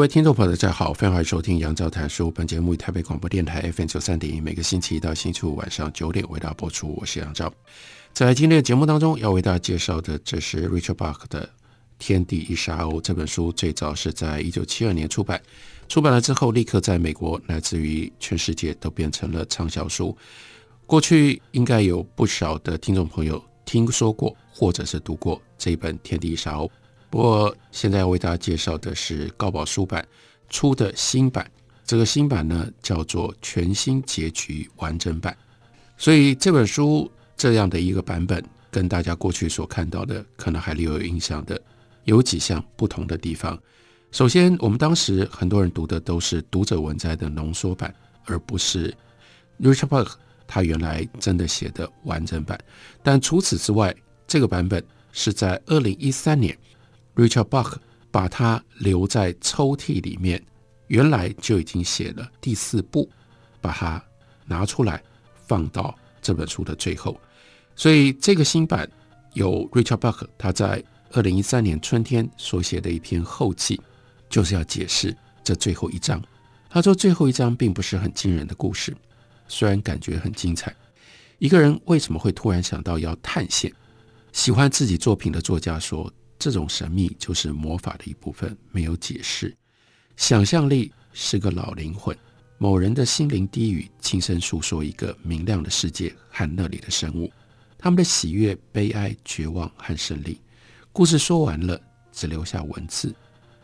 各位听众朋友，大家好，欢迎收听杨照谈书。本节目以台北广播电台 FM 九三点一，每个星期一到星期五晚上九点为大家播出。我是杨照。在今天的节目当中，要为大家介绍的，这是 Richard Bach 的《天地一沙鸥》这本书。最早是在一九七二年出版，出版了之后，立刻在美国乃至于全世界都变成了畅销书。过去应该有不少的听众朋友听说过，或者是读过这本《天地一沙鸥》。不过，现在要为大家介绍的是高宝书版出的新版。这个新版呢，叫做全新结局完整版。所以这本书这样的一个版本，跟大家过去所看到的可能还留有印象的，有几项不同的地方。首先，我们当时很多人读的都是读者文摘的浓缩版，而不是 Richard Bach 他原来真的写的完整版。但除此之外，这个版本是在二零一三年。Richard Bach 把它留在抽屉里面，原来就已经写了第四部，把它拿出来放到这本书的最后。所以这个新版有 Richard Bach 他在二零一三年春天所写的一篇后记，就是要解释这最后一章。他说最后一章并不是很惊人的故事，虽然感觉很精彩。一个人为什么会突然想到要探险？喜欢自己作品的作家说，这种神秘就是魔法的一部分，没有解释。想象力是个老灵魂，某人的心灵低语，轻声诉说一个明亮的世界和那里的生物，他们的喜悦、悲哀、绝望和胜利。故事说完了，只留下文字。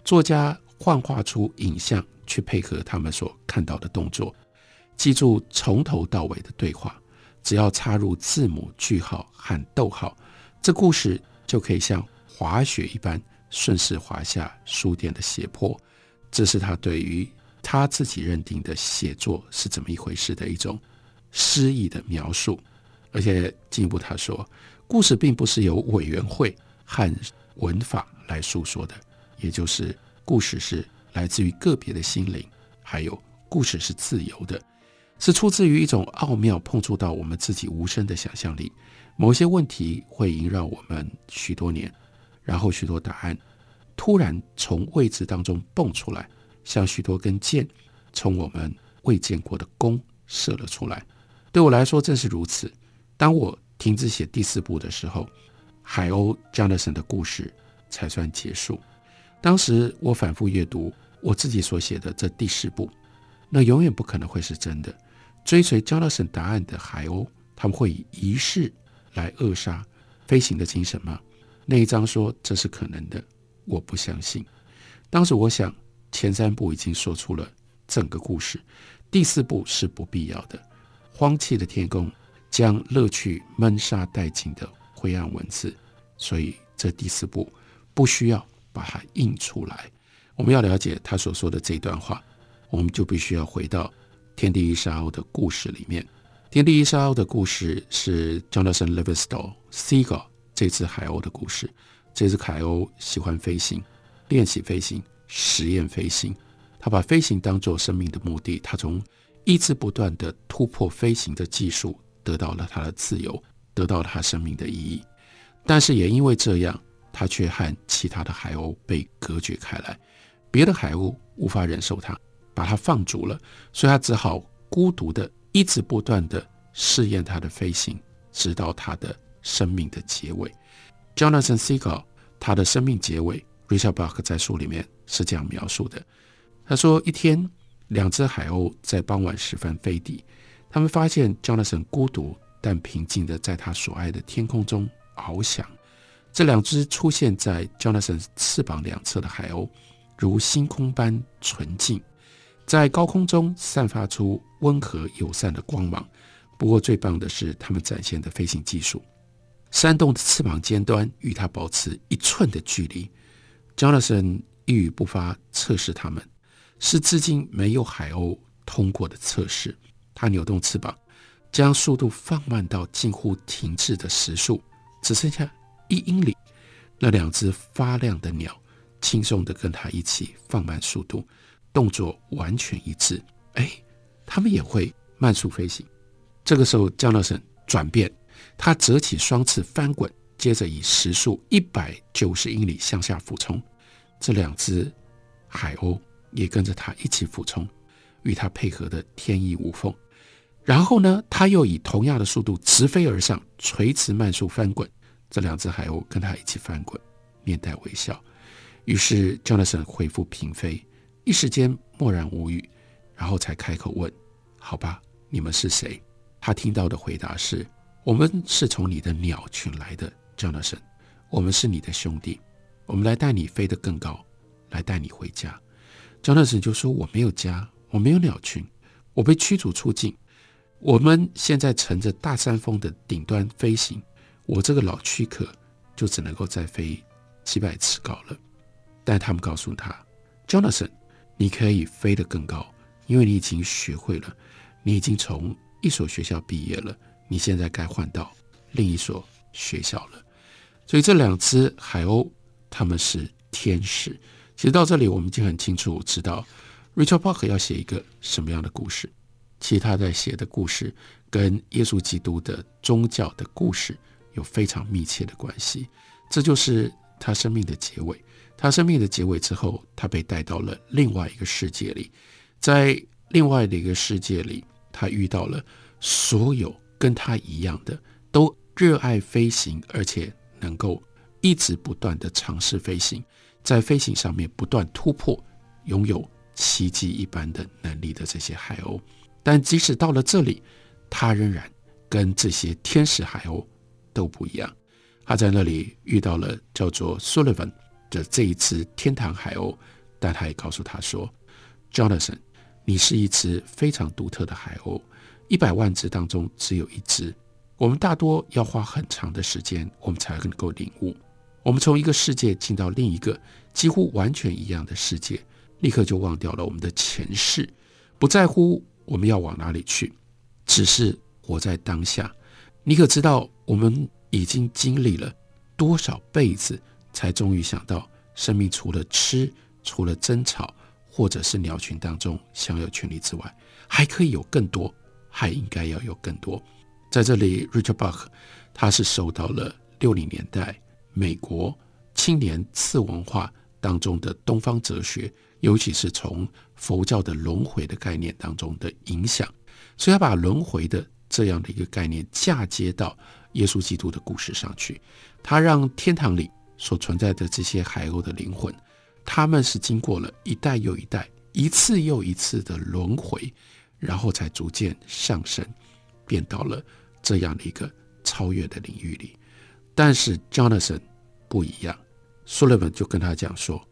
作家幻化出影像去配合他们所看到的动作，记住从头到尾的对话。只要插入字母、句号和逗号，这故事就可以像。滑雪一般顺势滑下书店的斜坡，这是他对于他自己认定的写作是怎么一回事的一种诗意的描述。而且进一步他说，故事并不是由委员会和文法来诉说的，也就是故事是来自于个别的心灵，还有故事是自由的，是出自于一种奥妙碰触到我们自己无声的想象力。某些问题会萦绕我们许多年。然后许多答案突然从位置当中蹦出来，像许多根箭从我们未见过的弓射了出来。对我来说正是如此。当我停止写第四部的时候，海鸥 Jonathan 的故事才算结束。当时我反复阅读我自己所写的这第四部，那永远不可能会是真的。追随 Jonathan 答案的海鸥，他们会以仪式来扼杀飞行的精神吗？那一章说这是可能的，我不相信。当时我想，前三部已经说出了整个故事，第四部是不必要的。荒弃的天空将乐趣闷杀殆尽的灰暗文字，所以这第四部不需要把它印出来。我们要了解他所说的这段话，我们就必须要回到《天地一沙鸥》的故事里面。《天地一沙鸥》的故事是 Jonathan Livingston Seagull。这只海鸥的故事，这只海鸥喜欢飞行，练习飞行，实验飞行。他把飞行当做生命的目的。他从一直不断地突破飞行的技术，得到了他的自由，得到了他生命的意义。但是也因为这样，他却和其他的海鸥被隔绝开来。别的海鸥无法忍受他，把他放逐了，所以他只好孤独地一直不断地试验他的飞行，直到他的。生命的结尾，Jonathan Seagull 他的生命结尾，Richard Bach 在书里面是这样描述的。他说，一天，两只海鸥在傍晚时分飞抵，他们发现 Jonathan 孤独但平静地在他所爱的天空中翱翔。这两只出现在 Jonathan 翅膀两侧的海鸥，如星空般纯净，在高空中散发出温和友善的光芒。不过，最棒的是他们展现的飞行技术。扇动的翅膀尖端与它保持一寸的距离。Jonathan 一语不发测试它们，是至今没有海鸥通过的测试。他扭动翅膀，将速度放慢到近乎停滞的时速，只剩下一英里。那两只发亮的鸟轻松地跟他一起放慢速度，动作完全一致。哎，他们也会慢速飞行。这个时候，Jonathan 转变，他折起双翅翻滚，接着以时速一百九十英里向下俯冲。这两只海鸥也跟着他一起俯冲，与他配合的天衣无缝。然后呢，他又以同样的速度直飞而上，垂直慢速翻滚。这两只海鸥跟他一起翻滚，面带微笑。于是，Jonathan 恢复平飞，一时间默然无语，然后才开口问：“好吧，你们是谁？”他听到的回答是：“我们是从你的鸟群来的，Jonathan。我们是你的兄弟，我们来带你飞得更高，来带你回家。”Jonathan 就说：“我没有家，我没有鸟群，我被驱逐出境。”我们现在乘着大山峰的顶端飞行，我这个老躯壳就只能够再飞几百尺高了。但他们告诉他，Jonathan，你可以飞得更高，因为你已经学会了，你已经从一所学校毕业了，你现在该换到另一所学校了。所以这两只海鸥，他们是天使。其实到这里，我们已经很清楚知道，Richard Bach 要写一个什么样的故事。其实他在写的故事跟耶稣基督的宗教的故事有非常密切的关系，这就是他生命的结尾。他生命的结尾之后，他被带到了另外一个世界里，在另外的一个世界里，他遇到了所有跟他一样的都热爱飞行，而且能够一直不断地尝试飞行，在飞行上面不断突破，拥有奇迹一般的能力的这些海鸥。但即使到了这里，他仍然跟这些天使海鸥都不一样。他在那里遇到了叫做 Sullivan 的这一只天堂海鸥，但他也告诉他说：“Jonathan，你是一只非常独特的海鸥，一百万只当中只有一只。我们大多要花很长的时间，我们才能够领悟。我们从一个世界进到另一个几乎完全一样的世界，立刻就忘掉了我们的前世，不在乎。”我们要往哪里去？只是活在当下。你可知道，我们已经经历了多少辈子，才终于想到，生命除了吃、除了争吵，或者是鸟群当中享有权利之外，还可以有更多，还应该要有更多。在这里，Richard Bach 他是受到了六零年代美国青年次文化当中的东方哲学。尤其是从佛教的轮回的概念当中的影响，所以他把轮回的这样的一个概念嫁接到耶稣基督的故事上去。他让天堂里所存在的这些海鸥的灵魂，他们是经过了一代又一代、一次又一次的轮回，然后才逐渐上升，变到了这样的一个超越的领域里。但是 Jonathan 不一样，Sullivan 就跟他讲说：“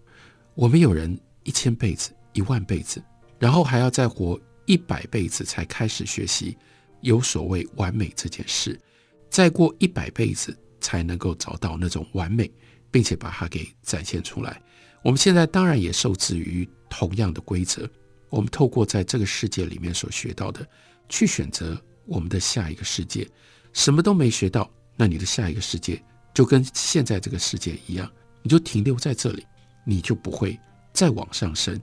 我们有人。”一千辈子，一万辈子，然后还要再活一百辈子才开始学习有所谓完美这件事，再过一百辈子才能够找到那种完美，并且把它给展现出来。我们现在当然也受制于同样的规则，我们透过在这个世界里面所学到的，去选择我们的下一个世界。什么都没学到，那你的下一个世界就跟现在这个世界一样，你就停留在这里，你就不会。再往上升，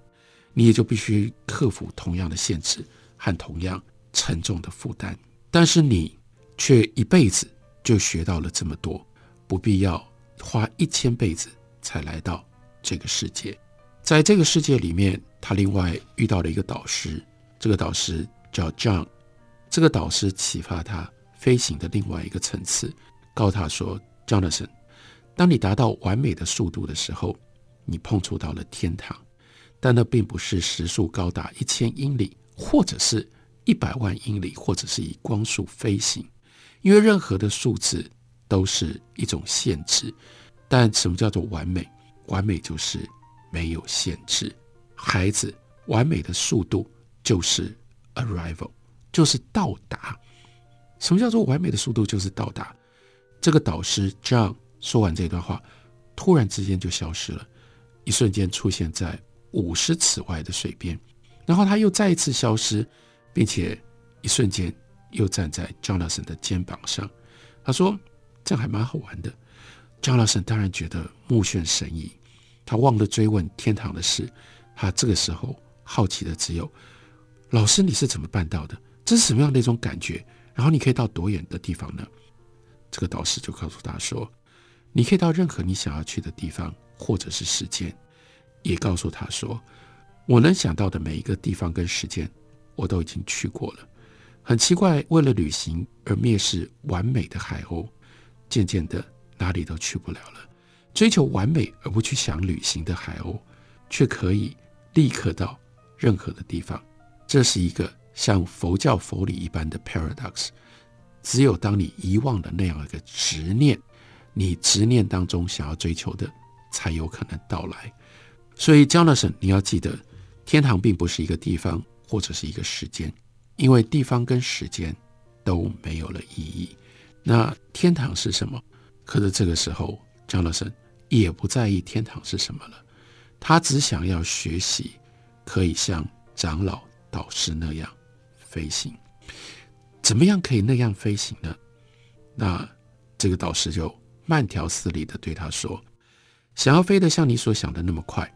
你也就必须克服同样的限制和同样沉重的负担。但是你却一辈子就学到了这么多，不必要花一千辈子才来到这个世界。在这个世界里面，他另外遇到了一个导师，这个导师叫 John。这个导师启发他飞行的另外一个层次，告诉他说：“Jonathan，当你达到完美的速度的时候。”你碰触到了天堂，但那并不是时速高达一千英里，或者是一百万英里，或者是以光速飞行，因为任何的数字都是一种限制。但什么叫做完美？完美就是没有限制。孩子，完美的速度就是 arrival，就是到达。什么叫做完美的速度？就是到达。这个导师 John 说完这段话，突然之间就消失了，一瞬间出现在五十尺外的水边，然后他又再一次消失，并且一瞬间又站在 Jonathan 的肩膀上。他说：“这样还蛮好玩的。” Jonathan 当然觉得目眩神迷，他忘了追问天堂的事。他这个时候好奇的只有：“老师，你是怎么办到的？这是什么样的一种感觉？然后你可以到多远的地方呢？”这个导师就告诉他说：“你可以到任何你想要去的地方，或者是时间。”也告诉他说：“我能想到的每一个地方跟时间，我都已经去过了。很奇怪，为了旅行而蔑视完美的海鸥，渐渐的哪里都去不了了。追求完美而不去想旅行的海鸥，却可以立刻到任何的地方。这是一个像佛教佛理一般的 paradox。只有当你遗忘了那样一个执念，你执念当中想要追求的，才有可能到来。”所以，Jonathan，你要记得，天堂并不是一个地方或者是一个时间，因为地方跟时间都没有了意义。那天堂是什么？可是这个时候，Jonathan 也不在意天堂是什么了，他只想要学习，可以像长老导师那样飞行。怎么样可以那样飞行呢？那这个导师就慢条斯理地对他说：“想要飞得像你所想的那么快。”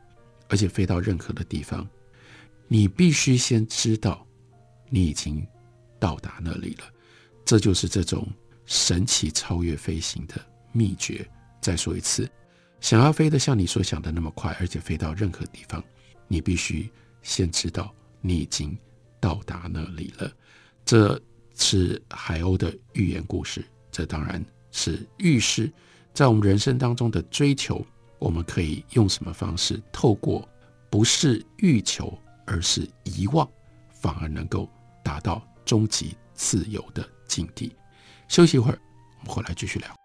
而且飞到任何的地方，你必须先知道你已经到达那里了。这就是这种神奇超越飞行的秘诀。再说一次，想要飞得像你所想的那么快，而且飞到任何地方，你必须先知道你已经到达那里了。这是海鸥的寓言故事，这当然是预示在我们人生当中的追求。我们可以用什么方式？透过不是欲求，而是遗忘，反而能够达到终极自由的境地。休息一会儿，我们回来继续聊。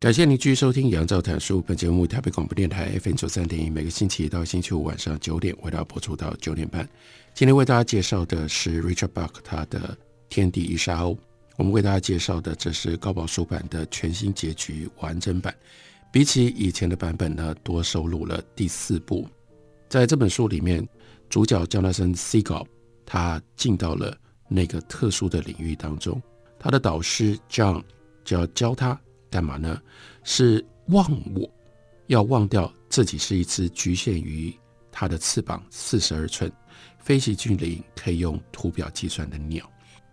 感谢您继续收听《杨照谈书》本节目，台北广播电台 FM 九三点一，每个星期一到星期五晚上九点，为大家播出到九点半。今天为大家介绍的是 Richard Bach 他的《天地一沙鸥》。我们为大家介绍的这是高宝书版的全新结局完整版，比起以前的版本呢，多收录了第四部。在这本书里面，主角 Jonathan Seagull 他进到了那个特殊的领域当中，他的导师 John 就要教他。干嘛呢？是忘我，要忘掉自己是一只局限于它的翅膀四十二寸、飞行距离可以用图表计算的鸟。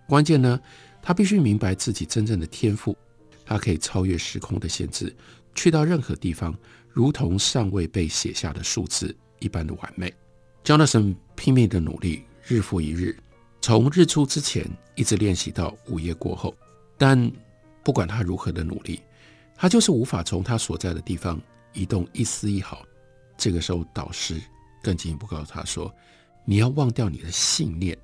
关键呢，他必须明白自己真正的天赋，他可以超越时空的限制，去到任何地方，如同尚未被写下的数字一般的完美。Jonathan 拼命的努力，日复一日，从日出之前一直练习到午夜过后，但。不管他如何的努力，他就是无法从他所在的地方移动一丝一毫。这个时候，导师更进一步告诉他说：“你要忘掉你的信念，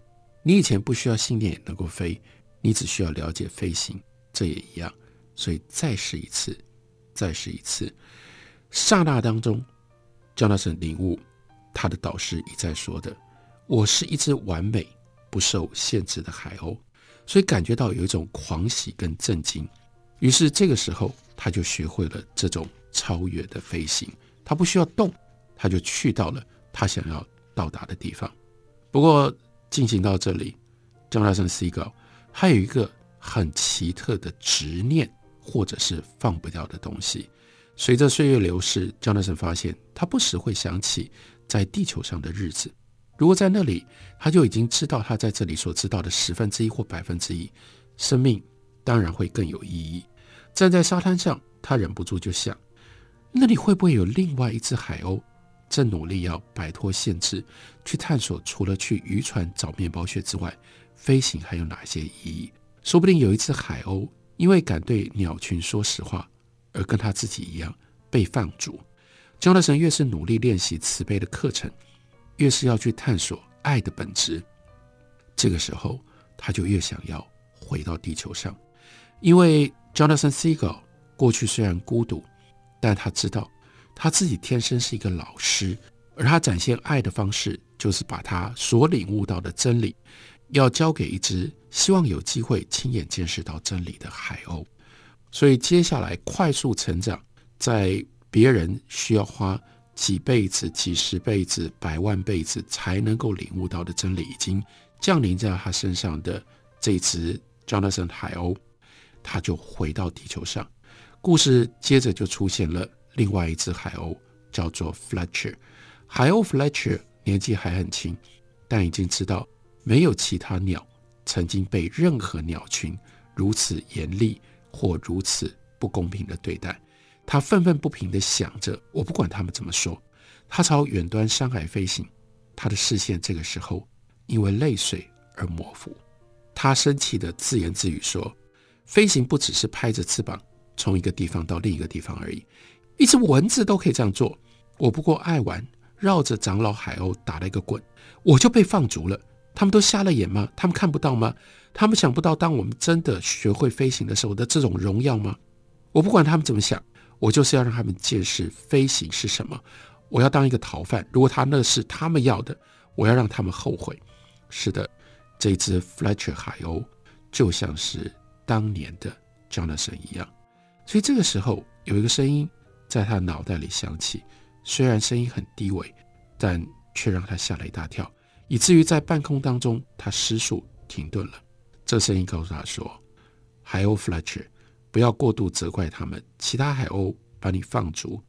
你以前不需要信念也能够飞，你只需要了解飞行，这也一样。所以再试一次，再试一次。”刹那当中，Jonathan 领悟他的导师一再说的：“我是一只完美、不受限制的海鸥。”所以感觉到有一种狂喜跟震惊，于是这个时候他就学会了这种超越的飞行。他不需要动，他就去到了他想要到达的地方。不过进行到这里，Jonathan Seagull 还有一个很奇特的执念，或者是放不掉的东西。随着岁月流逝江南神发现他不时会想起在地球上的日子。如果在那里，他就已经知道他在这里所知道的十分之一或百分之一，生命当然会更有意义。站在沙滩上，他忍不住就想：那里会不会有另外一只海鸥，正努力要摆脱限制，去探索除了去渔船找面包屑之外，飞行还有哪些意义？说不定有一只海鸥，因为敢对鸟群说实话，而跟他自己一样被放逐。姜大神越是努力练习慈悲的课程，越是要去探索爱的本质。这个时候，他就越想要回到地球上，因为 Jonathan Seagull 过去虽然孤独，但他知道他自己天生是一个老师，而他展现爱的方式，就是把他所领悟到的真理，要交给一只希望有机会亲眼见识到真理的海鸥。所以接下来快速成长，在别人需要花几辈子、几十辈子、百万辈子才能够领悟到的真理，已经。降临在他身上的这只 Jonathan 海鸥，他就回到地球上。故事接着就出现了另外一只海鸥，叫做 Fletcher。海鸥 Fletcher 年纪还很轻，但已经知道没有其他鸟曾经被任何鸟群如此严厉或如此不公平的对待。他愤愤不平地想着：我不管他们怎么说。他朝远端山海飞行，他的视线这个时候。因为泪水而模糊，他生气地自言自语说：“飞行不只是拍着翅膀从一个地方到另一个地方而已，一只蚊子都可以这样做。我不过爱玩，绕着长老海鸥打了一个滚，我就被放逐了。他们都瞎了眼吗？他们看不到吗？他们想不到，当我们真的学会飞行的时候的这种荣耀吗？我不管他们怎么想，我就是要让他们见识飞行是什么。我要当一个逃犯，如果他那是他们要的，我要让他们后悔。”是的，这只 Fletcher 海鸥就像是当年的 Jonathan 一样，所以这个时候有一个声音在他脑袋里响起，虽然声音很低微，但却让他吓了一大跳，以至于在半空当中他失速停顿了。这声音告诉他说：“海鸥 Fletcher，不要过度责怪他们，其他海鸥把你放逐，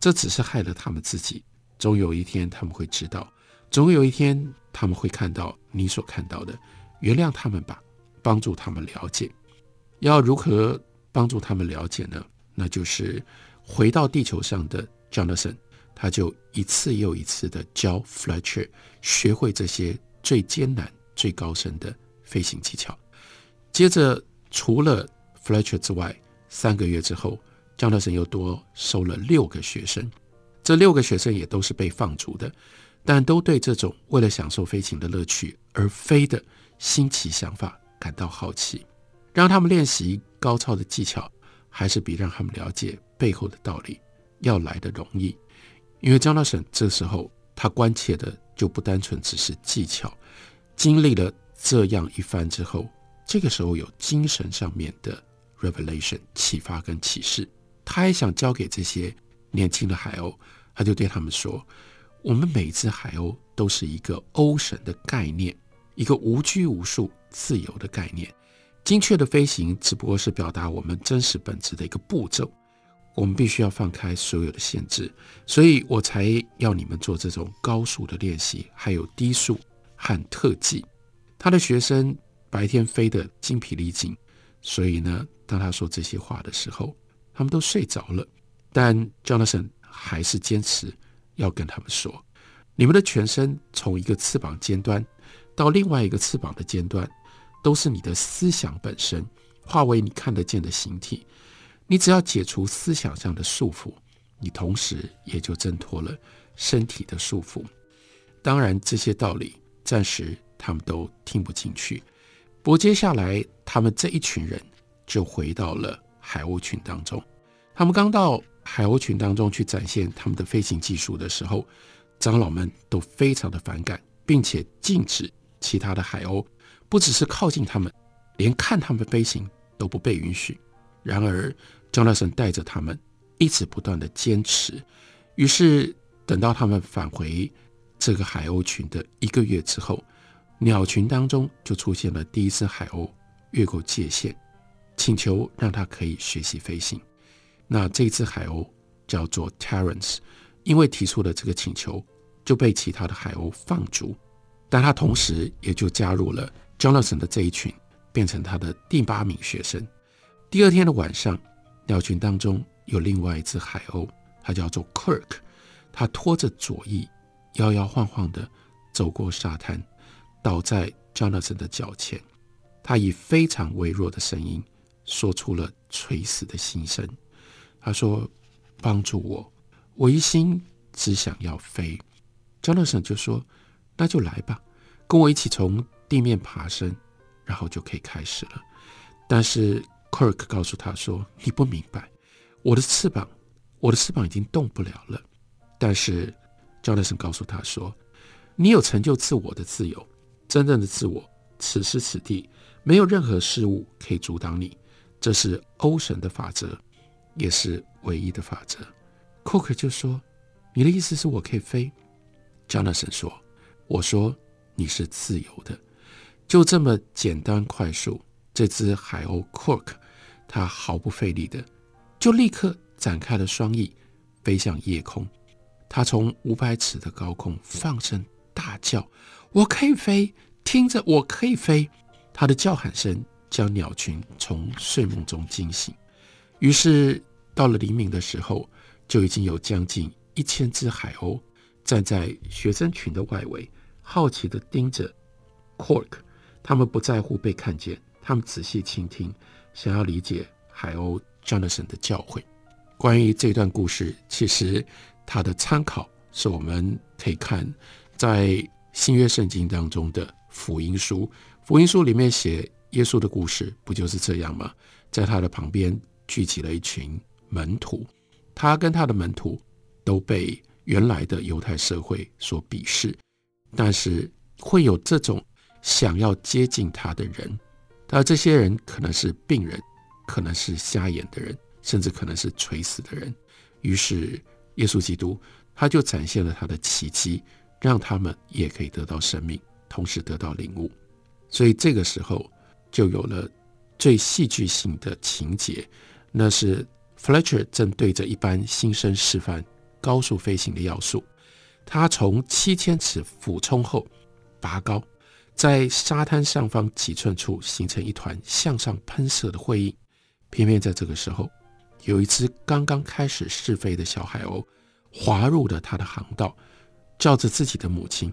这只是害了他们自己，总有一天他们会知道。”总有一天，他们会看到你所看到的，原谅他们吧，帮助他们了解。要如何帮助他们了解呢？那就是回到地球上的 Jonathan，他就一次又一次的教 Fletcher 学会这些最艰难、最高深的飞行技巧。接着，除了 Fletcher 之外，三个月之后，Jonathan 又多收了六个学生，这六个学生也都是被放逐的。但都对这种为了享受飞行的乐趣而飞的新奇想法感到好奇，让他们练习高超的技巧，还是比让他们了解背后的道理要来得容易。因为江大婶这时候他关切的就不单纯只是技巧，经历了这样一番之后，这个时候有精神上面的 revelation 启发跟启示，他还想教给这些年轻的海鸥，他就对他们说。我们每只海鸥都是一个 ocean 的概念，一个无拘无束、自由的概念。精确的飞行只不过是表达我们真实本质的一个步骤。我们必须要放开所有的限制，所以我才要你们做这种高速的练习，还有低速和特技。他的学生白天飞得精疲力尽，所以呢，当他说这些话的时候，他们都睡着了。但 Jonathan 还是坚持。要跟他们说，你们的全身从一个翅膀尖端到另外一个翅膀的尖端，都是你的思想本身化为你看得见的形体。你只要解除思想上的束缚，你同时也就挣脱了身体的束缚。当然，这些道理暂时他们都听不进去。不过接下来，他们这一群人就回到了海鸥群当中。他们刚到。海鸥群当中去展现他们的飞行技术的时候，长老们都非常的反感，并且禁止其他的海鸥，不只是靠近他们，连看他们飞行都不被允许。然而，Jonathan 带着他们一直不断的坚持。于是，等到他们返回这个海鸥群的一个月之后，鸟群当中就出现了第一只海鸥越过界限，请求让他可以学习飞行。那这只海鸥叫做 Terence，因为提出了这个请求，就被其他的海鸥放逐，但他同时也就加入了 Jonathan 的这一群变成他的第八名学生。第二天的晚上，鸟群当中有另外一只海鸥，它叫做 Kirk，它拖着左翼，摇摇晃晃地走过沙滩，倒在 Jonathan 的脚前。他以非常微弱的声音说出了垂死的心声。他说：“帮助我，我一心只想要飞。” Jonathan 就说：“那就来吧，跟我一起从地面爬升，然后就可以开始了。”但是 Kirk 告诉他说：“你不明白，我的翅膀，我的翅膀已经动不了了。”但是 Jonathan 告诉他说：“你有成就自我的自由，真正的自我，此时此地。”没有任何事物可以阻挡你，这是欧神的法则，也是唯一的法则。Cook 就说：“你的意思是我可以飞？” Jonathan 说：“我说你是自由的。”就这么简单快速，这只海鸥 Cook，它毫不费力的就立刻展开了双翼，飞向夜空。它从五百尺的高空放声大叫：“我可以飞！听着，我可以飞！”他的叫喊声将鸟群从睡梦中惊醒，于是到了黎明的时候，就已经有将近一千只海鸥站在学生群的外围，好奇地盯着 Cork。他们不在乎被看见，他们仔细倾听，想要理解海鸥 Jonathan 的教诲。关于这段故事，其实它的参考是我们可以看在新约圣经当中的福音书。福音书里面写耶稣的故事，不就是这样吗？在他的旁边聚集了一群门徒，他跟他的门徒都被原来的犹太社会所鄙视，但是会有这种想要接近他的人，而这些人可能是病人，可能是瞎眼的人，甚至可能是垂死的人。于是耶稣基督他就展现了他的奇迹，让他们也可以得到生命，同时得到领悟。所以这个时候就有了最戏剧性的情节，那是 Fletcher 正对着一班新生示范高速飞行的要素。他从七千尺俯冲后拔高，在沙滩上方几寸处形成一团向上喷射的灰影。偏偏在这个时候，有一只刚刚开始试飞的小海鸥滑入了他的航道，叫着自己的母亲。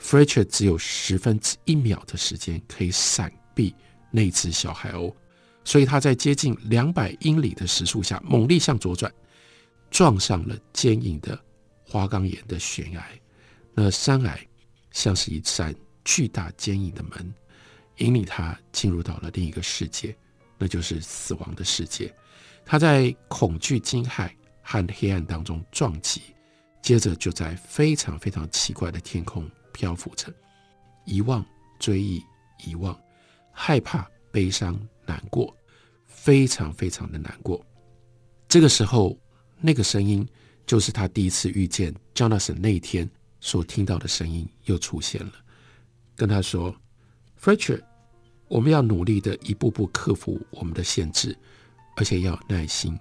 Fletcher 只有十分之一秒的时间可以闪避那只小海鸥，所以他在接近两百英里的时速下猛力向左转，撞上了坚硬的花岗岩的悬崖。那山崖像是一扇巨大坚硬的门，引领他进入到了另一个世界，那就是死亡的世界。他在恐惧、惊骇和黑暗当中撞击，接着就在非常非常奇怪的天空。漂浮着，遗忘、追忆、遗忘，害怕、悲伤、难过，非常非常的难过。这个时候，那个声音就是他第一次遇见 Jonathan 那一天所听到的声音又出现了，跟他说：“Fletcher，我们要努力的一步步克服我们的限制，而且要耐心，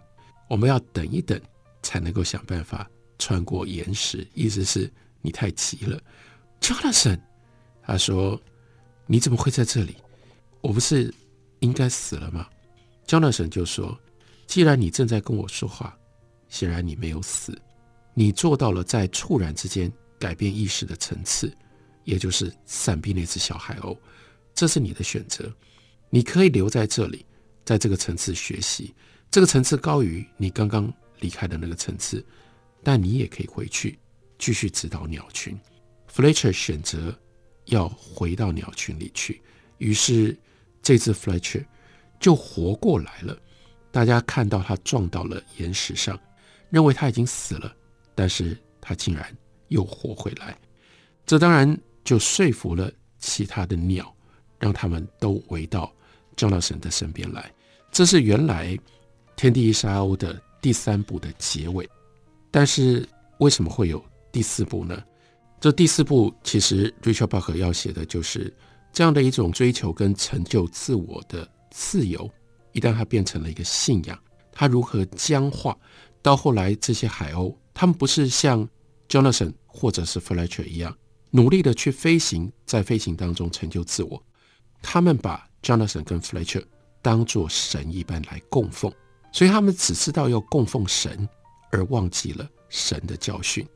我们要等一等，才能够想办法穿过岩石。意思是你太急了。” Jonathan，他说：“你怎么会在这里？我不是应该死了吗？”Jonathan 就说：“既然你正在跟我说话，显然你没有死，你做到了在猝然之间改变意识的层次，也就是闪避那只小海鸥。这是你的选择，你可以留在这里，在这个层次学习，这个层次高于你刚刚离开的那个层次，但你也可以回去继续指导鸟群。” Fletcher 选择要回到鸟群里去，于是这只 Fletcher 就活过来了。大家看到他撞到了岩石上，认为他已经死了，但是他竟然又活回来。这当然就说服了其他的鸟，让他们都围到 Jonathan 的身边来。这是原来《天地一沙鸥》的第三部的结尾。但是为什么会有第四部呢？这第四部其实 Richard Bach 要写的就是这样的一种追求跟成就自我的自由，一旦它变成了一个信仰，它如何僵化？到后来这些海鸥，他们不是像 Jonathan 或者是 Fletcher 一样努力的去飞行，在飞行当中成就自我，他们把 Jonathan 跟 Fletcher 当作神一般来供奉，所以他们只知道要供奉神，而忘记了神的教训。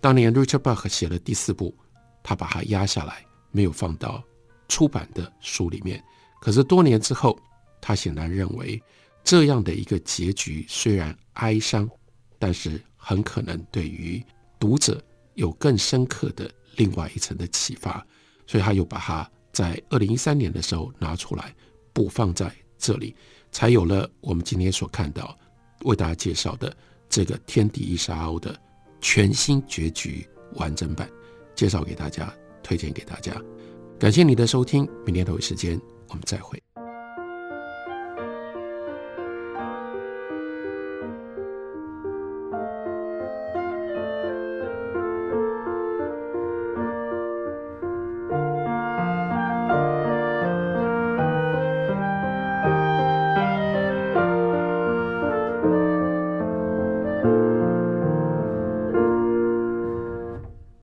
当年 Richard Bach 写了第四部，他把它压下来，没有放到出版的书里面。可是多年之后，他显然认为这样的一个结局虽然哀伤，但是很可能对于读者有更深刻的另外一层的启发，所以他又把它在二零一三年的时候拿出来补放在这里，才有了我们今天所看到为大家介绍的这个《天地一沙鸥》的全新结局完整版，介绍给大家，推荐给大家。感谢你的收听，明天同一时间我们再会。